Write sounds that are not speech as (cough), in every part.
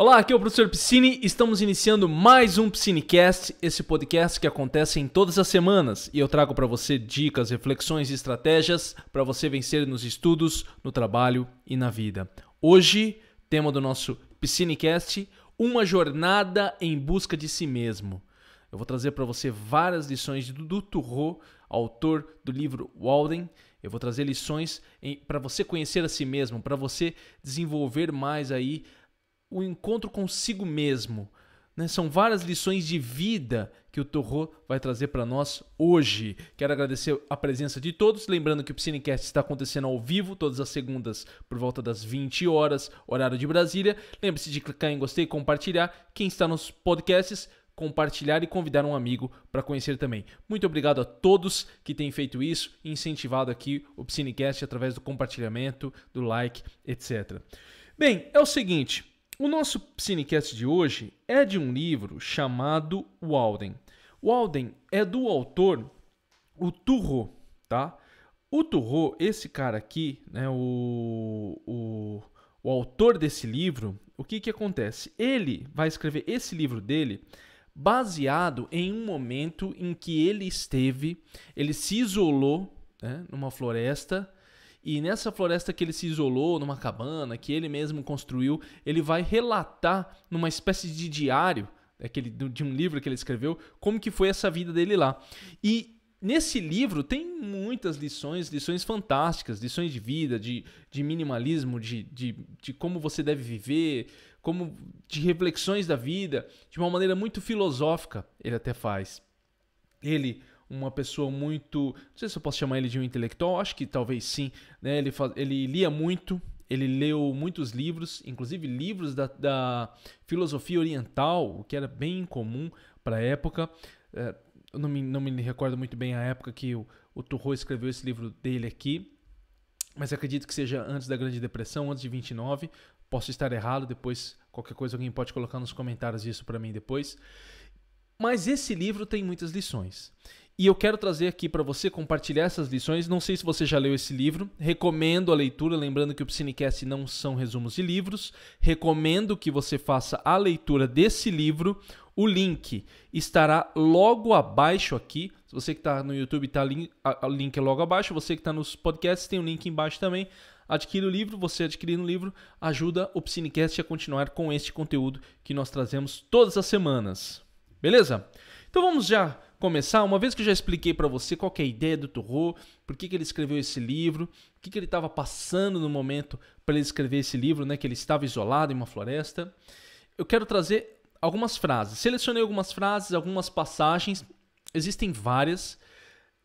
Olá, aqui é o professor Piscine. Estamos iniciando mais um Piscinecast, esse podcast que acontece em todas as semanas e eu trago para você dicas, reflexões e estratégias para você vencer nos estudos, no trabalho e na vida. Hoje, tema do nosso Piscinecast, uma jornada em busca de si mesmo. Eu vou trazer para você várias lições do Turro, autor do livro Walden. Eu vou trazer lições para você conhecer a si mesmo, para você desenvolver mais aí o encontro consigo mesmo. Né? São várias lições de vida que o Torro vai trazer para nós hoje. Quero agradecer a presença de todos. Lembrando que o Piscinecast está acontecendo ao vivo, todas as segundas, por volta das 20 horas, horário de Brasília. Lembre-se de clicar em gostei compartilhar. Quem está nos podcasts, compartilhar e convidar um amigo para conhecer também. Muito obrigado a todos que têm feito isso e incentivado aqui o Piscinecast através do compartilhamento, do like, etc. Bem, é o seguinte. O nosso Cinecast de hoje é de um livro chamado Walden. Walden é do autor o Turro, tá? O Turro, esse cara aqui, né, o, o, o autor desse livro, o que que acontece? Ele vai escrever esse livro dele baseado em um momento em que ele esteve, ele se isolou né, numa floresta e nessa floresta que ele se isolou, numa cabana que ele mesmo construiu, ele vai relatar numa espécie de diário, aquele, de um livro que ele escreveu, como que foi essa vida dele lá. E Nesse livro tem muitas lições, lições fantásticas, lições de vida, de, de minimalismo, de, de, de como você deve viver, como de reflexões da vida, de uma maneira muito filosófica, ele até faz. Ele uma pessoa muito. Não sei se eu posso chamar ele de um intelectual, acho que talvez sim. Né? Ele, faz, ele lia muito, ele leu muitos livros, inclusive livros da, da filosofia oriental, o que era bem incomum para a época. É, eu não me, não me recordo muito bem a época que o, o Turro escreveu esse livro dele aqui, mas acredito que seja antes da Grande Depressão, antes de 29. Posso estar errado, depois qualquer coisa alguém pode colocar nos comentários isso para mim depois. Mas esse livro tem muitas lições. E eu quero trazer aqui para você compartilhar essas lições. Não sei se você já leu esse livro. Recomendo a leitura, lembrando que o Psinecast não são resumos de livros. Recomendo que você faça a leitura desse livro. O link estará logo abaixo aqui. Se você que está no YouTube, tá o link é logo abaixo. Você que está nos podcasts, tem o um link embaixo também. Adquira o livro, você adquirindo o livro ajuda o Psinecast a continuar com este conteúdo que nós trazemos todas as semanas. Beleza? Então vamos já começar, uma vez que eu já expliquei para você qual é a ideia do Thoreau, por que, que ele escreveu esse livro, o que, que ele estava passando no momento para ele escrever esse livro, né, que ele estava isolado em uma floresta, eu quero trazer algumas frases. Selecionei algumas frases, algumas passagens, existem várias.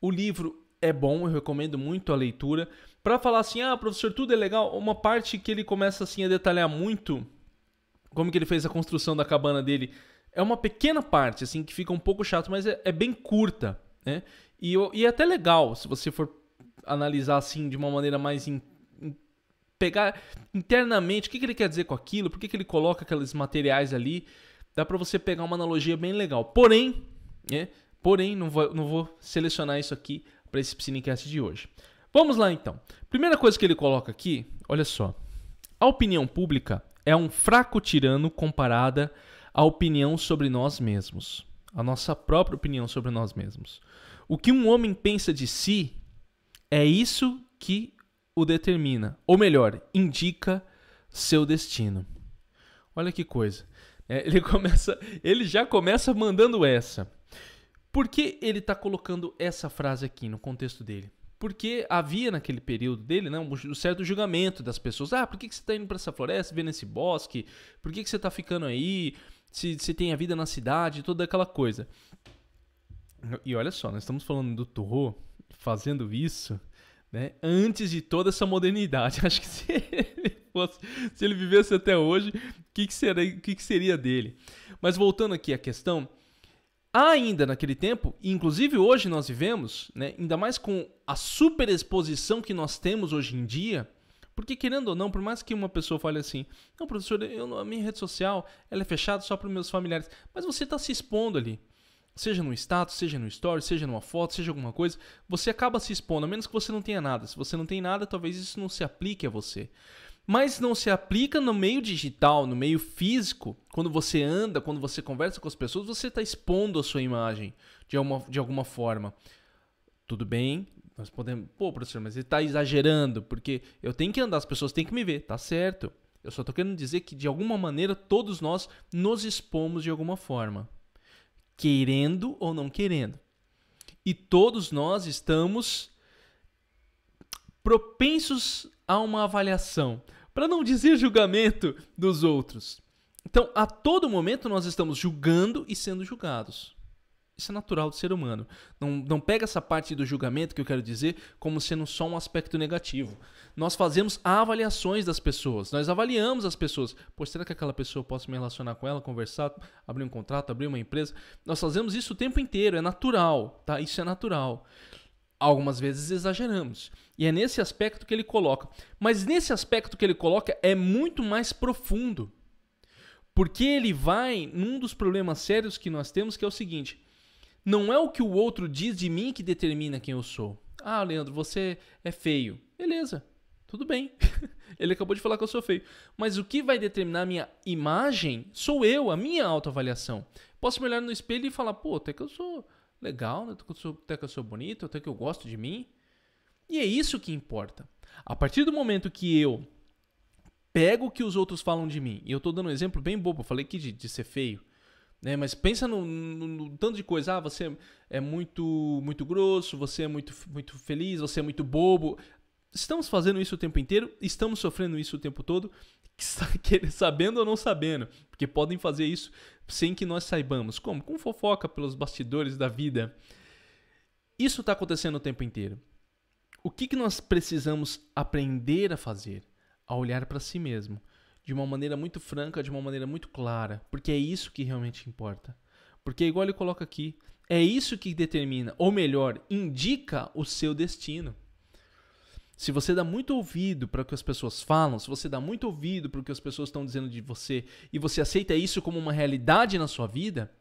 O livro é bom, eu recomendo muito a leitura. Para falar assim, ah, professor, tudo é legal, uma parte que ele começa assim a detalhar muito como que ele fez a construção da cabana dele é uma pequena parte, assim, que fica um pouco chato, mas é, é bem curta, né? E, e é até legal, se você for analisar, assim, de uma maneira mais... In, in, pegar internamente o que, que, ele quer dizer com aquilo, por que, que ele coloca aqueles materiais ali, dá para você pegar uma analogia bem legal. Porém, né? Porém, não vou, não vou selecionar isso aqui para esse Psinecast de hoje. Vamos lá, então. Primeira coisa que ele coloca aqui, olha só. A opinião pública é um fraco tirano comparada a opinião sobre nós mesmos, a nossa própria opinião sobre nós mesmos. O que um homem pensa de si é isso que o determina, ou melhor, indica seu destino. Olha que coisa. É, ele (laughs) começa, ele já começa mandando essa. Por que ele está colocando essa frase aqui no contexto dele? Porque havia naquele período dele né, um certo julgamento das pessoas. Ah, por que, que você está indo para essa floresta, vendo esse bosque? Por que, que você está ficando aí? Se, se tem a vida na cidade, toda aquela coisa. E olha só, nós estamos falando do Torro fazendo isso né, antes de toda essa modernidade. (laughs) Acho que se ele, fosse, se ele vivesse até hoje, o que, que, seria, que, que seria dele? Mas voltando aqui à questão, ainda naquele tempo, inclusive hoje nós vivemos, né, ainda mais com a superexposição que nós temos hoje em dia, porque, querendo ou não, por mais que uma pessoa fale assim, não, professor, eu, a minha rede social ela é fechada só para os meus familiares, mas você está se expondo ali. Seja no status, seja no story, seja numa foto, seja alguma coisa, você acaba se expondo, a menos que você não tenha nada. Se você não tem nada, talvez isso não se aplique a você. mas não se aplica no meio digital, no meio físico. Quando você anda, quando você conversa com as pessoas, você está expondo a sua imagem de de alguma forma. Tudo bem, nós podemos. Pô, professor, mas ele está exagerando, porque eu tenho que andar, as pessoas têm que me ver, tá certo. Eu só estou querendo dizer que de alguma maneira todos nós nos expomos de alguma forma, querendo ou não querendo. E todos nós estamos propensos a uma avaliação, para não dizer julgamento dos outros. Então, a todo momento nós estamos julgando e sendo julgados. Isso é natural do ser humano. Não, não pega essa parte do julgamento que eu quero dizer como sendo só um aspecto negativo. Nós fazemos avaliações das pessoas. Nós avaliamos as pessoas. Pô, será que aquela pessoa eu posso me relacionar com ela, conversar, abrir um contrato, abrir uma empresa? Nós fazemos isso o tempo inteiro. É natural, tá? Isso é natural. Algumas vezes exageramos. E é nesse aspecto que ele coloca. Mas nesse aspecto que ele coloca é muito mais profundo. Porque ele vai num dos problemas sérios que nós temos, que é o seguinte: não é o que o outro diz de mim que determina quem eu sou. Ah, Leandro, você é feio. Beleza, tudo bem. (laughs) Ele acabou de falar que eu sou feio. Mas o que vai determinar a minha imagem sou eu, a minha autoavaliação. Posso me olhar no espelho e falar, pô, até que eu sou legal, até que eu sou, até que eu sou bonito, até que eu gosto de mim. E é isso que importa. A partir do momento que eu pego o que os outros falam de mim, e eu estou dando um exemplo bem bobo, eu falei aqui de, de ser feio. Né? Mas pensa no, no, no, tanto de coisa. Ah, você é muito, muito grosso, você é muito, muito feliz, você é muito bobo. Estamos fazendo isso o tempo inteiro, estamos sofrendo isso o tempo todo, (laughs) sabendo ou não sabendo, porque podem fazer isso sem que nós saibamos. Como? Com fofoca pelos bastidores da vida. Isso está acontecendo o tempo inteiro. O que, que nós precisamos aprender a fazer? A olhar para si mesmo de uma maneira muito franca, de uma maneira muito clara, porque é isso que realmente importa. Porque, igual ele coloca aqui, é isso que determina, ou melhor, indica o seu destino. Se você dá muito ouvido para o que as pessoas falam, se você dá muito ouvido para o que as pessoas estão dizendo de você e você aceita isso como uma realidade na sua vida,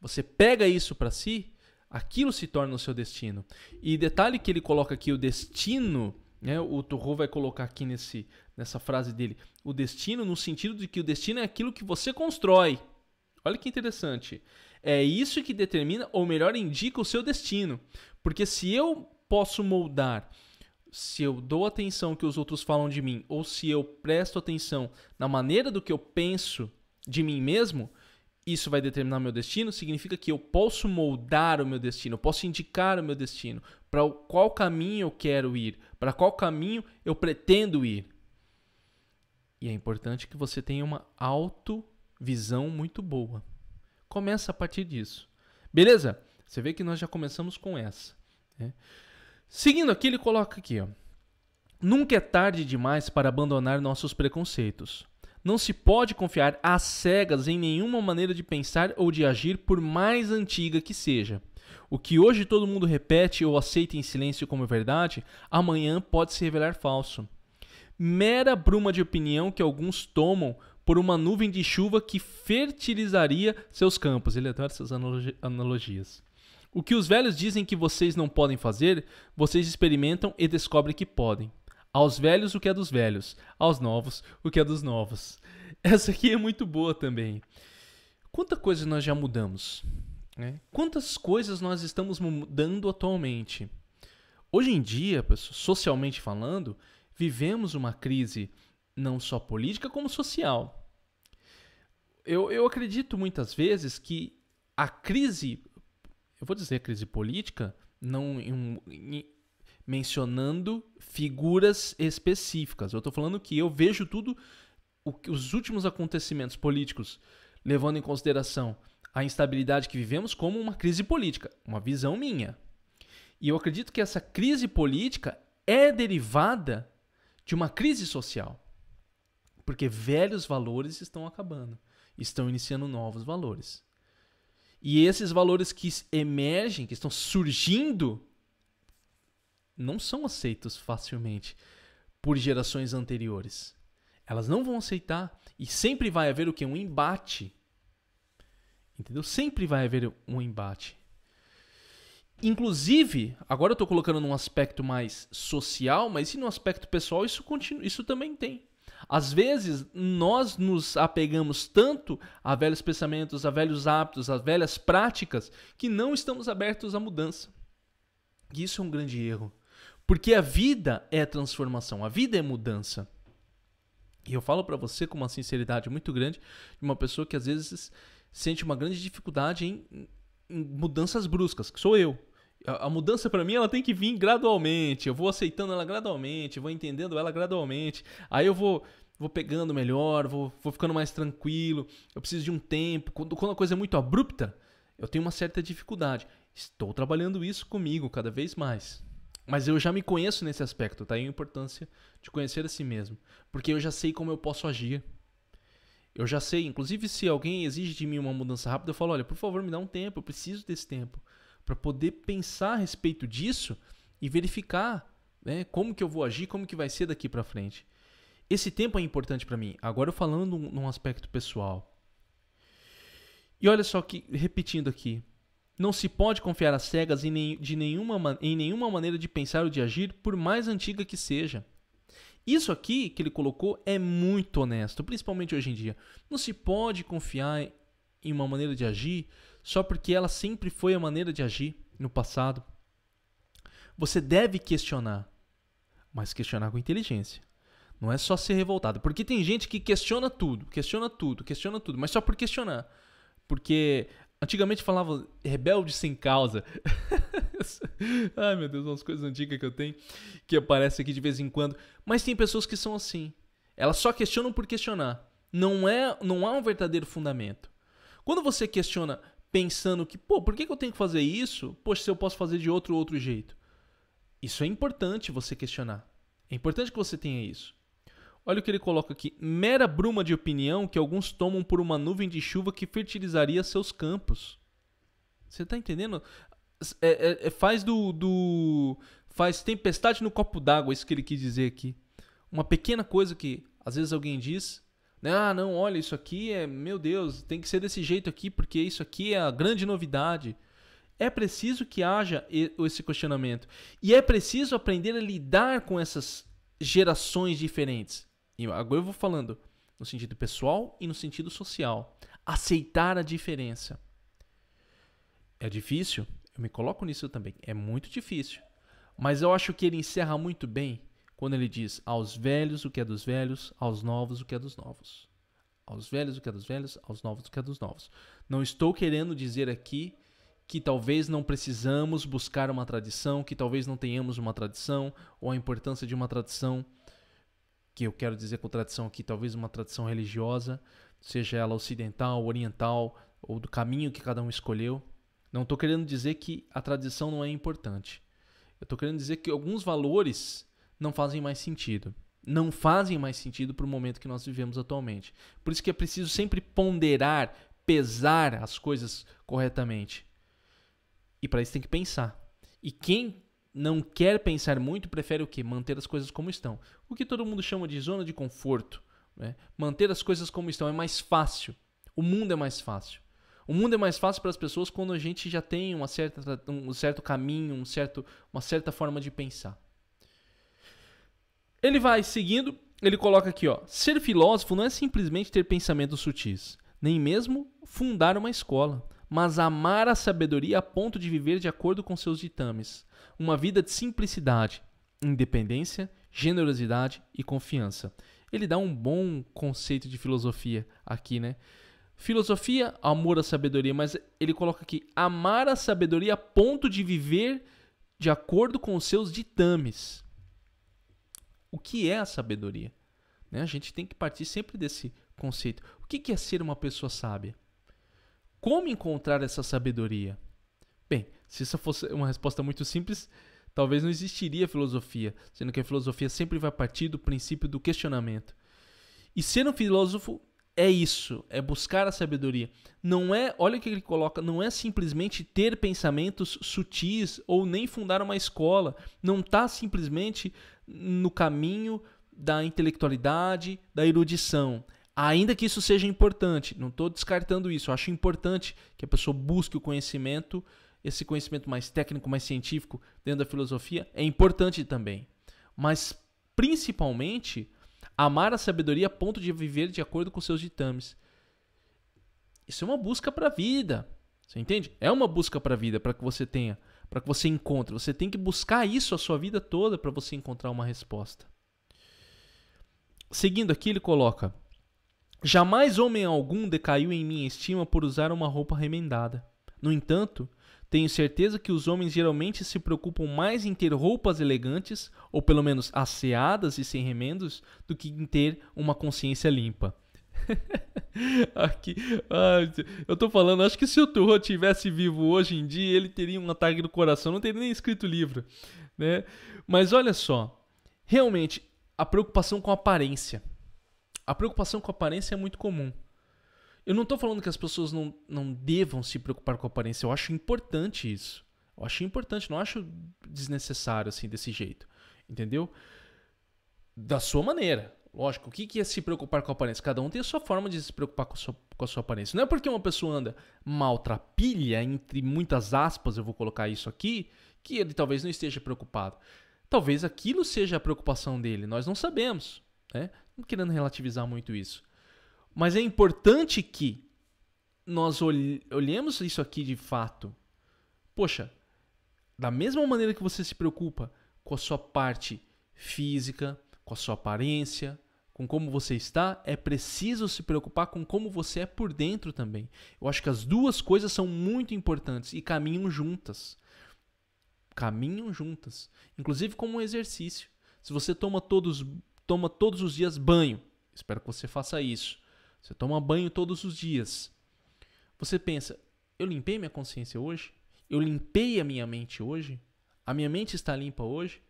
você pega isso para si, aquilo se torna o seu destino. E detalhe que ele coloca aqui o destino né? O Torro vai colocar aqui nesse, nessa frase dele o destino, no sentido de que o destino é aquilo que você constrói. Olha que interessante. É isso que determina, ou melhor, indica o seu destino. Porque se eu posso moldar, se eu dou atenção que os outros falam de mim, ou se eu presto atenção na maneira do que eu penso de mim mesmo, isso vai determinar meu destino, significa que eu posso moldar o meu destino, eu posso indicar o meu destino, para qual caminho eu quero ir, para qual caminho eu pretendo ir. E é importante que você tenha uma autovisão muito boa. Começa a partir disso. Beleza? Você vê que nós já começamos com essa. Né? Seguindo aqui, ele coloca aqui: ó, Nunca é tarde demais para abandonar nossos preconceitos. Não se pode confiar às cegas em nenhuma maneira de pensar ou de agir, por mais antiga que seja. O que hoje todo mundo repete ou aceita em silêncio como verdade, amanhã pode se revelar falso. Mera bruma de opinião que alguns tomam por uma nuvem de chuva que fertilizaria seus campos. Ele adora essas analogias. O que os velhos dizem que vocês não podem fazer, vocês experimentam e descobrem que podem. Aos velhos o que é dos velhos, aos novos o que é dos novos. Essa aqui é muito boa também. Quanta coisa nós já mudamos? Né? Quantas coisas nós estamos mudando atualmente? Hoje em dia, socialmente falando, vivemos uma crise não só política como social. Eu, eu acredito muitas vezes que a crise, eu vou dizer crise política, não em, em, mencionando figuras específicas. Eu estou falando que eu vejo tudo, o, os últimos acontecimentos políticos, levando em consideração a instabilidade que vivemos, como uma crise política, uma visão minha. E eu acredito que essa crise política é derivada de uma crise social. Porque velhos valores estão acabando, estão iniciando novos valores. E esses valores que emergem, que estão surgindo não são aceitos facilmente por gerações anteriores. Elas não vão aceitar e sempre vai haver o que um embate. Entendeu? Sempre vai haver um embate. Inclusive, agora eu estou colocando num aspecto mais social, mas e no aspecto pessoal isso continua, isso também tem. Às vezes, nós nos apegamos tanto a velhos pensamentos, a velhos hábitos, a velhas práticas, que não estamos abertos à mudança. E isso é um grande erro. Porque a vida é transformação, a vida é mudança. E eu falo para você com uma sinceridade muito grande de uma pessoa que às vezes sente uma grande dificuldade em, em mudanças bruscas, que sou eu. A, a mudança para mim ela tem que vir gradualmente. Eu vou aceitando ela gradualmente, vou entendendo ela gradualmente. Aí eu vou vou pegando melhor, vou, vou ficando mais tranquilo. Eu preciso de um tempo. Quando, quando a coisa é muito abrupta, eu tenho uma certa dificuldade. Estou trabalhando isso comigo cada vez mais. Mas eu já me conheço nesse aspecto, tá aí a importância de conhecer a si mesmo. Porque eu já sei como eu posso agir. Eu já sei, inclusive se alguém exige de mim uma mudança rápida, eu falo, olha, por favor, me dá um tempo, eu preciso desse tempo para poder pensar a respeito disso e verificar, né, como que eu vou agir, como que vai ser daqui para frente. Esse tempo é importante para mim. Agora falando num aspecto pessoal. E olha só que repetindo aqui, não se pode confiar às cegas em, de nenhuma, em nenhuma maneira de pensar ou de agir, por mais antiga que seja. Isso aqui que ele colocou é muito honesto, principalmente hoje em dia. Não se pode confiar em uma maneira de agir só porque ela sempre foi a maneira de agir no passado. Você deve questionar, mas questionar com inteligência. Não é só ser revoltado, porque tem gente que questiona tudo, questiona tudo, questiona tudo, mas só por questionar. Porque Antigamente falava rebelde sem causa. (laughs) Ai meu Deus, umas coisas antigas que eu tenho que aparecem aqui de vez em quando. Mas tem pessoas que são assim. Elas só questionam por questionar. Não é, não há um verdadeiro fundamento. Quando você questiona pensando que, pô, por que, eu tenho que fazer isso? Poxa, se eu posso fazer de outro outro jeito. Isso é importante você questionar. É importante que você tenha isso. Olha o que ele coloca aqui: mera bruma de opinião que alguns tomam por uma nuvem de chuva que fertilizaria seus campos. Você está entendendo? É, é, é, faz do, do. Faz tempestade no copo d'água, isso que ele quis dizer aqui. Uma pequena coisa que às vezes alguém diz. Né? Ah, não, olha, isso aqui é. Meu Deus, tem que ser desse jeito aqui, porque isso aqui é a grande novidade. É preciso que haja esse questionamento. E é preciso aprender a lidar com essas gerações diferentes. E agora eu vou falando no sentido pessoal e no sentido social. Aceitar a diferença. É difícil? Eu me coloco nisso também. É muito difícil. Mas eu acho que ele encerra muito bem quando ele diz: aos velhos o que é dos velhos, aos novos o que é dos novos. Aos velhos o que é dos velhos, aos novos o que é dos novos. Não estou querendo dizer aqui que talvez não precisamos buscar uma tradição, que talvez não tenhamos uma tradição, ou a importância de uma tradição que eu quero dizer com tradição aqui, talvez uma tradição religiosa, seja ela ocidental, oriental ou do caminho que cada um escolheu. Não estou querendo dizer que a tradição não é importante. Eu estou querendo dizer que alguns valores não fazem mais sentido. Não fazem mais sentido para o momento que nós vivemos atualmente. Por isso que é preciso sempre ponderar, pesar as coisas corretamente. E para isso tem que pensar. E quem não quer pensar muito, prefere o que? Manter as coisas como estão. O que todo mundo chama de zona de conforto. Né? Manter as coisas como estão é mais fácil. O mundo é mais fácil. O mundo é mais fácil para as pessoas quando a gente já tem uma certa, um certo caminho, um certo, uma certa forma de pensar. Ele vai seguindo, ele coloca aqui, ó, ser filósofo não é simplesmente ter pensamentos sutis, nem mesmo fundar uma escola mas amar a sabedoria a ponto de viver de acordo com seus ditames. Uma vida de simplicidade, independência, generosidade e confiança. Ele dá um bom conceito de filosofia aqui, né? Filosofia, amor à sabedoria, mas ele coloca aqui amar a sabedoria a ponto de viver de acordo com os seus ditames. O que é a sabedoria? Né? A gente tem que partir sempre desse conceito. O que é ser uma pessoa sábia? Como encontrar essa sabedoria? Bem, se isso fosse uma resposta muito simples, talvez não existiria filosofia, sendo que a filosofia sempre vai partir do princípio do questionamento. E ser um filósofo é isso, é buscar a sabedoria. Não é, olha o que ele coloca, não é simplesmente ter pensamentos sutis ou nem fundar uma escola. Não está simplesmente no caminho da intelectualidade, da erudição. Ainda que isso seja importante, não estou descartando isso. Eu acho importante que a pessoa busque o conhecimento, esse conhecimento mais técnico, mais científico dentro da filosofia, é importante também. Mas, principalmente, Amar a sabedoria a ponto de viver de acordo com seus ditames. Isso é uma busca para a vida. Você entende? É uma busca para a vida, para que você tenha, para que você encontre. Você tem que buscar isso a sua vida toda para você encontrar uma resposta. Seguindo aqui, ele coloca: Jamais homem algum decaiu em minha estima por usar uma roupa remendada. No entanto, tenho certeza que os homens geralmente se preocupam mais em ter roupas elegantes, ou pelo menos asseadas e sem remendos, do que em ter uma consciência limpa. (laughs) Aqui, eu tô falando, acho que se o Turro tivesse vivo hoje em dia, ele teria um ataque do coração, não teria nem escrito livro, né? Mas olha só, realmente a preocupação com a aparência. A preocupação com a aparência é muito comum. Eu não estou falando que as pessoas não, não devam se preocupar com a aparência. Eu acho importante isso. Eu acho importante, não acho desnecessário assim desse jeito. Entendeu? Da sua maneira. Lógico, o que é se preocupar com a aparência? Cada um tem a sua forma de se preocupar com a sua, com a sua aparência. Não é porque uma pessoa anda maltrapilha, entre muitas aspas, eu vou colocar isso aqui, que ele talvez não esteja preocupado. Talvez aquilo seja a preocupação dele, nós não sabemos. Né? Não querendo relativizar muito isso. Mas é importante que nós olhemos isso aqui de fato. Poxa, da mesma maneira que você se preocupa com a sua parte física, com a sua aparência, com como você está, é preciso se preocupar com como você é por dentro também. Eu acho que as duas coisas são muito importantes e caminham juntas. Caminham juntas, inclusive como um exercício. Se você toma todos, toma todos os dias banho, espero que você faça isso. Você toma banho todos os dias. Você pensa, eu limpei minha consciência hoje? Eu limpei a minha mente hoje? A minha mente está limpa hoje?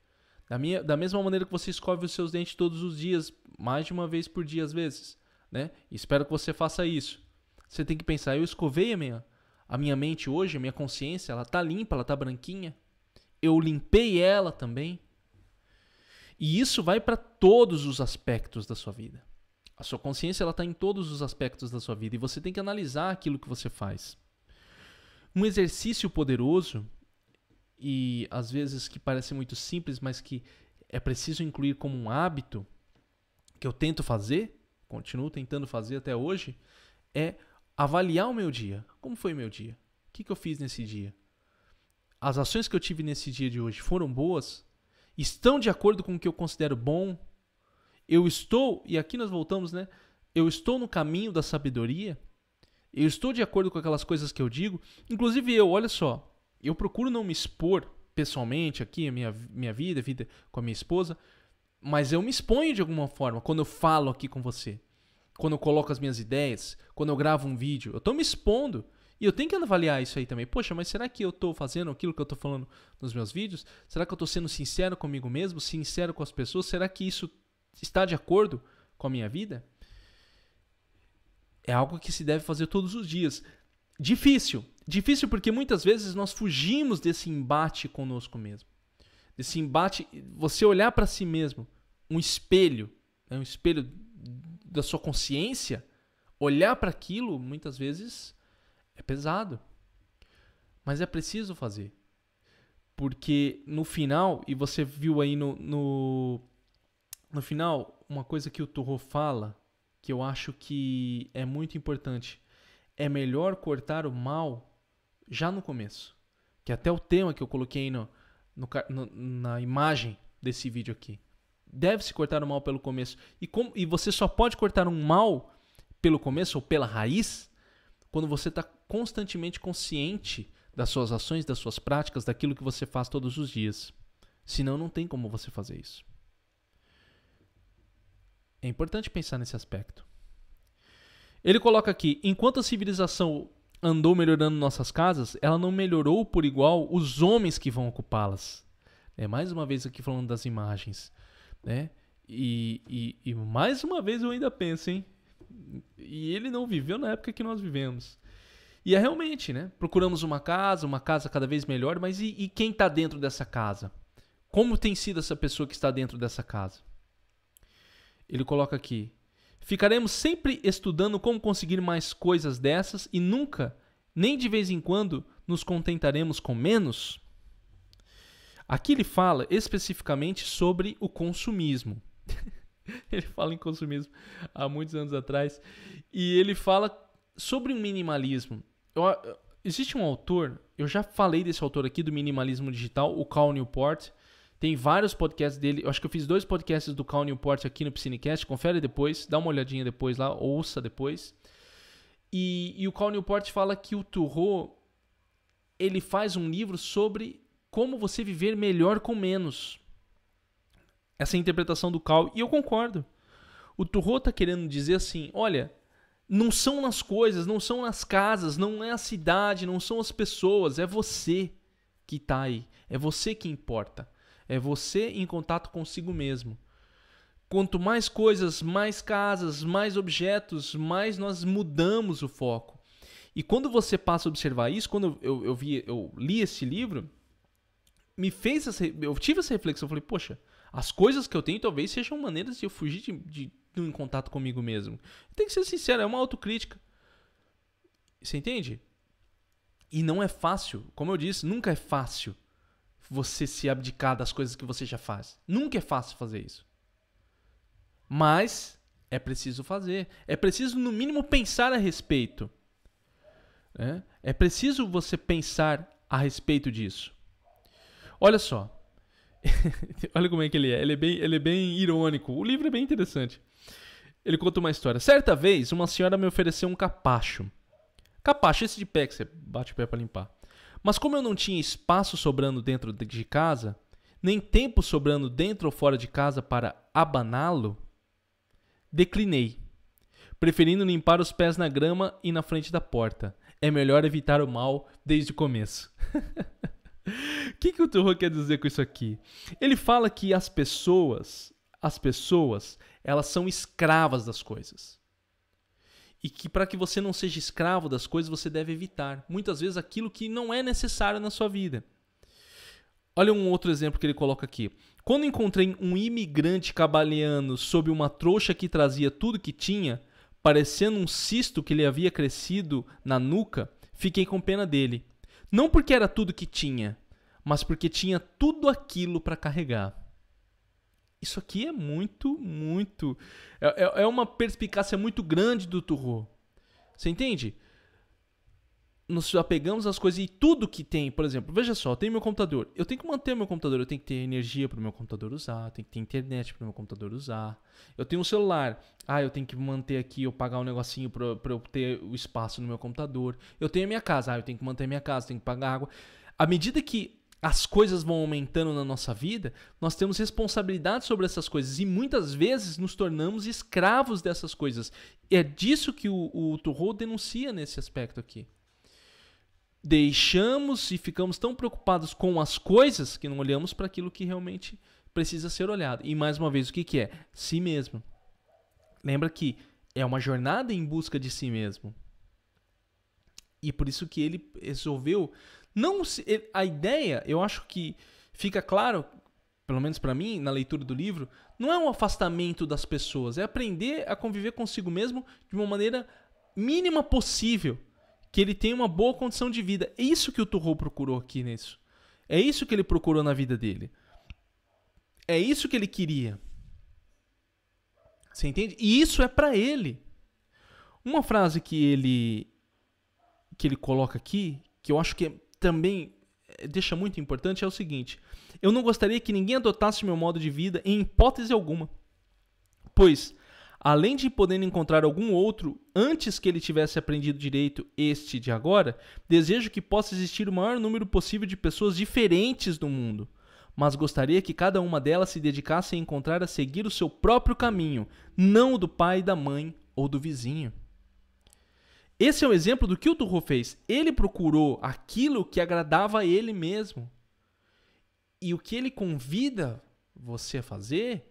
Da, minha, da mesma maneira que você escove os seus dentes todos os dias, mais de uma vez por dia às vezes, né? Espero que você faça isso. Você tem que pensar, eu escovei a minha, a minha mente hoje, a minha consciência, ela está limpa, ela está branquinha. Eu limpei ela também. E isso vai para todos os aspectos da sua vida. A sua consciência ela está em todos os aspectos da sua vida e você tem que analisar aquilo que você faz. Um exercício poderoso e às vezes que parece muito simples, mas que é preciso incluir como um hábito que eu tento fazer, continuo tentando fazer até hoje, é avaliar o meu dia. Como foi o meu dia? O que, que eu fiz nesse dia? As ações que eu tive nesse dia de hoje foram boas? Estão de acordo com o que eu considero bom eu estou, e aqui nós voltamos, né? Eu estou no caminho da sabedoria. Eu estou de acordo com aquelas coisas que eu digo. Inclusive eu, olha só, eu procuro não me expor pessoalmente aqui, a minha, minha vida, a vida com a minha esposa, mas eu me exponho de alguma forma quando eu falo aqui com você. Quando eu coloco as minhas ideias, quando eu gravo um vídeo, eu estou me expondo. E eu tenho que avaliar isso aí também. Poxa, mas será que eu estou fazendo aquilo que eu estou falando nos meus vídeos? Será que eu estou sendo sincero comigo mesmo, sincero com as pessoas? Será que isso está de acordo com a minha vida? É algo que se deve fazer todos os dias. Difícil. Difícil porque muitas vezes nós fugimos desse embate conosco mesmo. Desse embate, você olhar para si mesmo, um espelho, né, um espelho da sua consciência, olhar para aquilo muitas vezes é pesado. Mas é preciso fazer. Porque no final, e você viu aí no, no no final, uma coisa que o Torro fala, que eu acho que é muito importante, é melhor cortar o mal já no começo. Que é até o tema que eu coloquei no, no, no na imagem desse vídeo aqui. Deve-se cortar o mal pelo começo. E, com, e você só pode cortar um mal pelo começo ou pela raiz quando você está constantemente consciente das suas ações, das suas práticas, daquilo que você faz todos os dias. Senão, não tem como você fazer isso. É importante pensar nesse aspecto. Ele coloca aqui: enquanto a civilização andou melhorando nossas casas, ela não melhorou por igual os homens que vão ocupá-las. É mais uma vez aqui falando das imagens, né? E, e, e, mais uma vez eu ainda penso, hein? E ele não viveu na época que nós vivemos. E é realmente, né? Procuramos uma casa, uma casa cada vez melhor, mas e, e quem está dentro dessa casa? Como tem sido essa pessoa que está dentro dessa casa? Ele coloca aqui: Ficaremos sempre estudando como conseguir mais coisas dessas e nunca, nem de vez em quando, nos contentaremos com menos? Aqui ele fala especificamente sobre o consumismo. (laughs) ele fala em consumismo há muitos anos atrás. E ele fala sobre o minimalismo. Eu, existe um autor, eu já falei desse autor aqui do minimalismo digital, o Cal Newport. Tem vários podcasts dele. Eu acho que eu fiz dois podcasts do Cal Newport aqui no Piscinecast. Confere depois, dá uma olhadinha depois lá, ouça depois. E, e o Cal Newport fala que o Turro ele faz um livro sobre como você viver melhor com menos. Essa é interpretação do Cal, e eu concordo. O Turro está querendo dizer assim: olha, não são nas coisas, não são nas casas, não é a cidade, não são as pessoas, é você que está aí, é você que importa. É você em contato consigo mesmo. Quanto mais coisas, mais casas, mais objetos, mais nós mudamos o foco. E quando você passa a observar isso, quando eu, eu, vi, eu li esse livro, me fez essa, eu tive essa reflexão. Eu falei, poxa, as coisas que eu tenho talvez sejam maneiras de eu fugir de, de, em contato comigo mesmo. Tem que ser sincero, é uma autocrítica. Você entende? E não é fácil, como eu disse, nunca é fácil você se abdicar das coisas que você já faz. Nunca é fácil fazer isso. Mas é preciso fazer. É preciso, no mínimo, pensar a respeito. É, é preciso você pensar a respeito disso. Olha só. (laughs) Olha como é que ele é. Ele é, bem, ele é bem irônico. O livro é bem interessante. Ele conta uma história. Certa vez, uma senhora me ofereceu um capacho. Capacho, esse de pé que você bate o pé para limpar. Mas como eu não tinha espaço sobrando dentro de casa, nem tempo sobrando dentro ou fora de casa para abaná-lo, declinei, preferindo limpar os pés na grama e na frente da porta. É melhor evitar o mal desde o começo. (laughs) O (laughs) que, que o Turro quer dizer com isso aqui? Ele fala que as pessoas, as pessoas, elas são escravas das coisas e que para que você não seja escravo das coisas, você deve evitar muitas vezes aquilo que não é necessário na sua vida. Olha um outro exemplo que ele coloca aqui. Quando encontrei um imigrante cabaleando sob uma trouxa que trazia tudo que tinha, parecendo um cisto que lhe havia crescido na nuca, fiquei com pena dele. Não porque era tudo que tinha, mas porque tinha tudo aquilo para carregar. Isso aqui é muito, muito. É, é, é uma perspicácia muito grande do Turro. Você entende? Nos apegamos às coisas e tudo que tem, por exemplo, veja só, tem meu computador. Eu tenho que manter meu computador, eu tenho que ter energia para o meu computador usar, eu tenho que ter internet para o meu computador usar. Eu tenho um celular, ah, eu tenho que manter aqui, eu pagar um negocinho para eu ter o espaço no meu computador. Eu tenho a minha casa, ah, eu tenho que manter a minha casa, tenho que pagar água. À medida que as coisas vão aumentando na nossa vida, nós temos responsabilidade sobre essas coisas e muitas vezes nos tornamos escravos dessas coisas. E é disso que o, o Turro denuncia nesse aspecto aqui. Deixamos e ficamos tão preocupados com as coisas que não olhamos para aquilo que realmente precisa ser olhado. E mais uma vez, o que, que é? Si mesmo. Lembra que é uma jornada em busca de si mesmo. E por isso que ele resolveu não a ideia, eu acho que fica claro, pelo menos para mim, na leitura do livro, não é um afastamento das pessoas, é aprender a conviver consigo mesmo de uma maneira mínima possível, que ele tenha uma boa condição de vida. É isso que o Turro procurou aqui nisso. É isso que ele procurou na vida dele. É isso que ele queria. Você entende? E isso é para ele. Uma frase que ele que ele coloca aqui, que eu acho que é também eh, deixa muito importante é o seguinte: eu não gostaria que ninguém adotasse meu modo de vida em hipótese alguma. Pois, além de poder encontrar algum outro antes que ele tivesse aprendido direito este de agora, desejo que possa existir o maior número possível de pessoas diferentes no mundo. Mas gostaria que cada uma delas se dedicasse a encontrar a seguir o seu próprio caminho, não o do pai, da mãe ou do vizinho. Esse é o exemplo do que o Turro fez. Ele procurou aquilo que agradava a ele mesmo. E o que ele convida você a fazer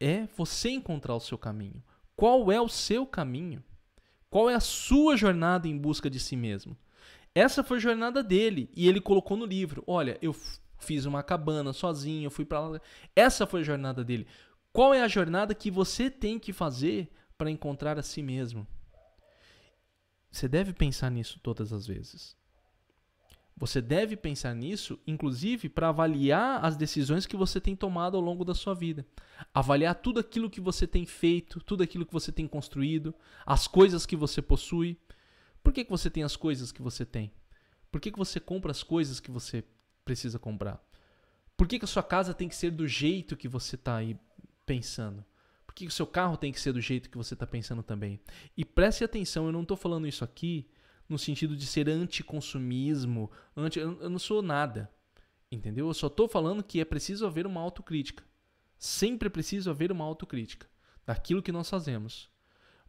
é você encontrar o seu caminho. Qual é o seu caminho? Qual é a sua jornada em busca de si mesmo? Essa foi a jornada dele e ele colocou no livro. Olha, eu fiz uma cabana sozinho, eu fui para lá. Essa foi a jornada dele. Qual é a jornada que você tem que fazer para encontrar a si mesmo? Você deve pensar nisso todas as vezes. Você deve pensar nisso, inclusive, para avaliar as decisões que você tem tomado ao longo da sua vida. Avaliar tudo aquilo que você tem feito, tudo aquilo que você tem construído, as coisas que você possui. Por que, que você tem as coisas que você tem? Por que, que você compra as coisas que você precisa comprar? Por que, que a sua casa tem que ser do jeito que você está aí pensando? Por que, que o seu carro tem que ser do jeito que você está pensando também? E preste atenção, eu não estou falando isso aqui no sentido de ser anticonsumismo, anti, eu não sou nada. Entendeu? Eu só estou falando que é preciso haver uma autocrítica. Sempre é preciso haver uma autocrítica daquilo que nós fazemos.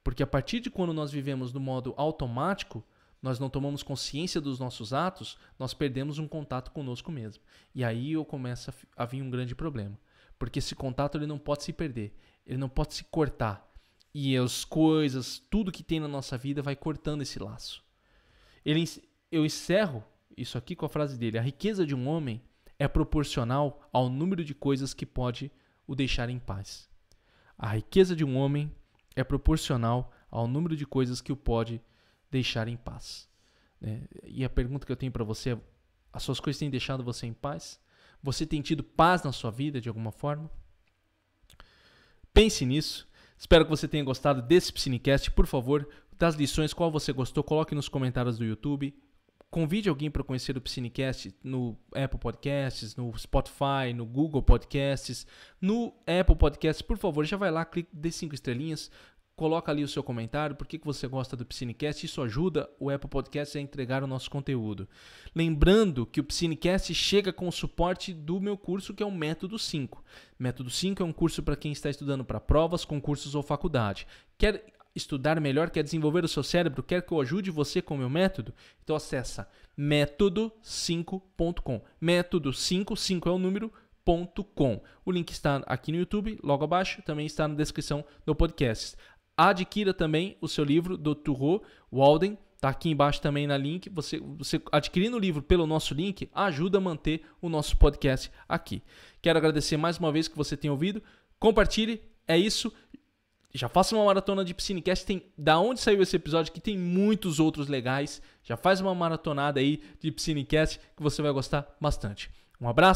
Porque a partir de quando nós vivemos no modo automático, nós não tomamos consciência dos nossos atos, nós perdemos um contato conosco mesmo. E aí eu começo a vir um grande problema. Porque esse contato ele não pode se perder, ele não pode se cortar. E as coisas, tudo que tem na nossa vida vai cortando esse laço. Ele, eu encerro isso aqui com a frase dele: A riqueza de um homem é proporcional ao número de coisas que pode o deixar em paz. A riqueza de um homem é proporcional ao número de coisas que o pode deixar em paz. É, e a pergunta que eu tenho para você é: as suas coisas têm deixado você em paz? Você tem tido paz na sua vida de alguma forma? Pense nisso. Espero que você tenha gostado desse Psinecast. Por favor, das lições, qual você gostou, coloque nos comentários do YouTube. Convide alguém para conhecer o Piscinecast no Apple Podcasts, no Spotify, no Google Podcasts. No Apple Podcasts, por favor, já vai lá, clique, dê cinco estrelinhas, coloca ali o seu comentário, por que, que você gosta do Piscinecast, isso ajuda o Apple Podcasts a entregar o nosso conteúdo. Lembrando que o Piscinecast chega com o suporte do meu curso, que é o Método 5. Método 5 é um curso para quem está estudando para provas, concursos ou faculdade. Quer estudar melhor, quer desenvolver o seu cérebro, quer que eu ajude você com o meu método? Então acessa método5.com. Método 5, 5 é o número, .com. O link está aqui no YouTube, logo abaixo, também está na descrição do podcast. Adquira também o seu livro do Turro Walden, Está aqui embaixo também na link. Você, você adquirindo o livro pelo nosso link ajuda a manter o nosso podcast aqui. Quero agradecer mais uma vez que você tenha ouvido. Compartilhe. É isso. Já faça uma maratona de Piscinecast. Tem da onde saiu esse episódio que tem muitos outros legais. Já faz uma maratonada aí de Piscinecast que você vai gostar bastante. Um abraço.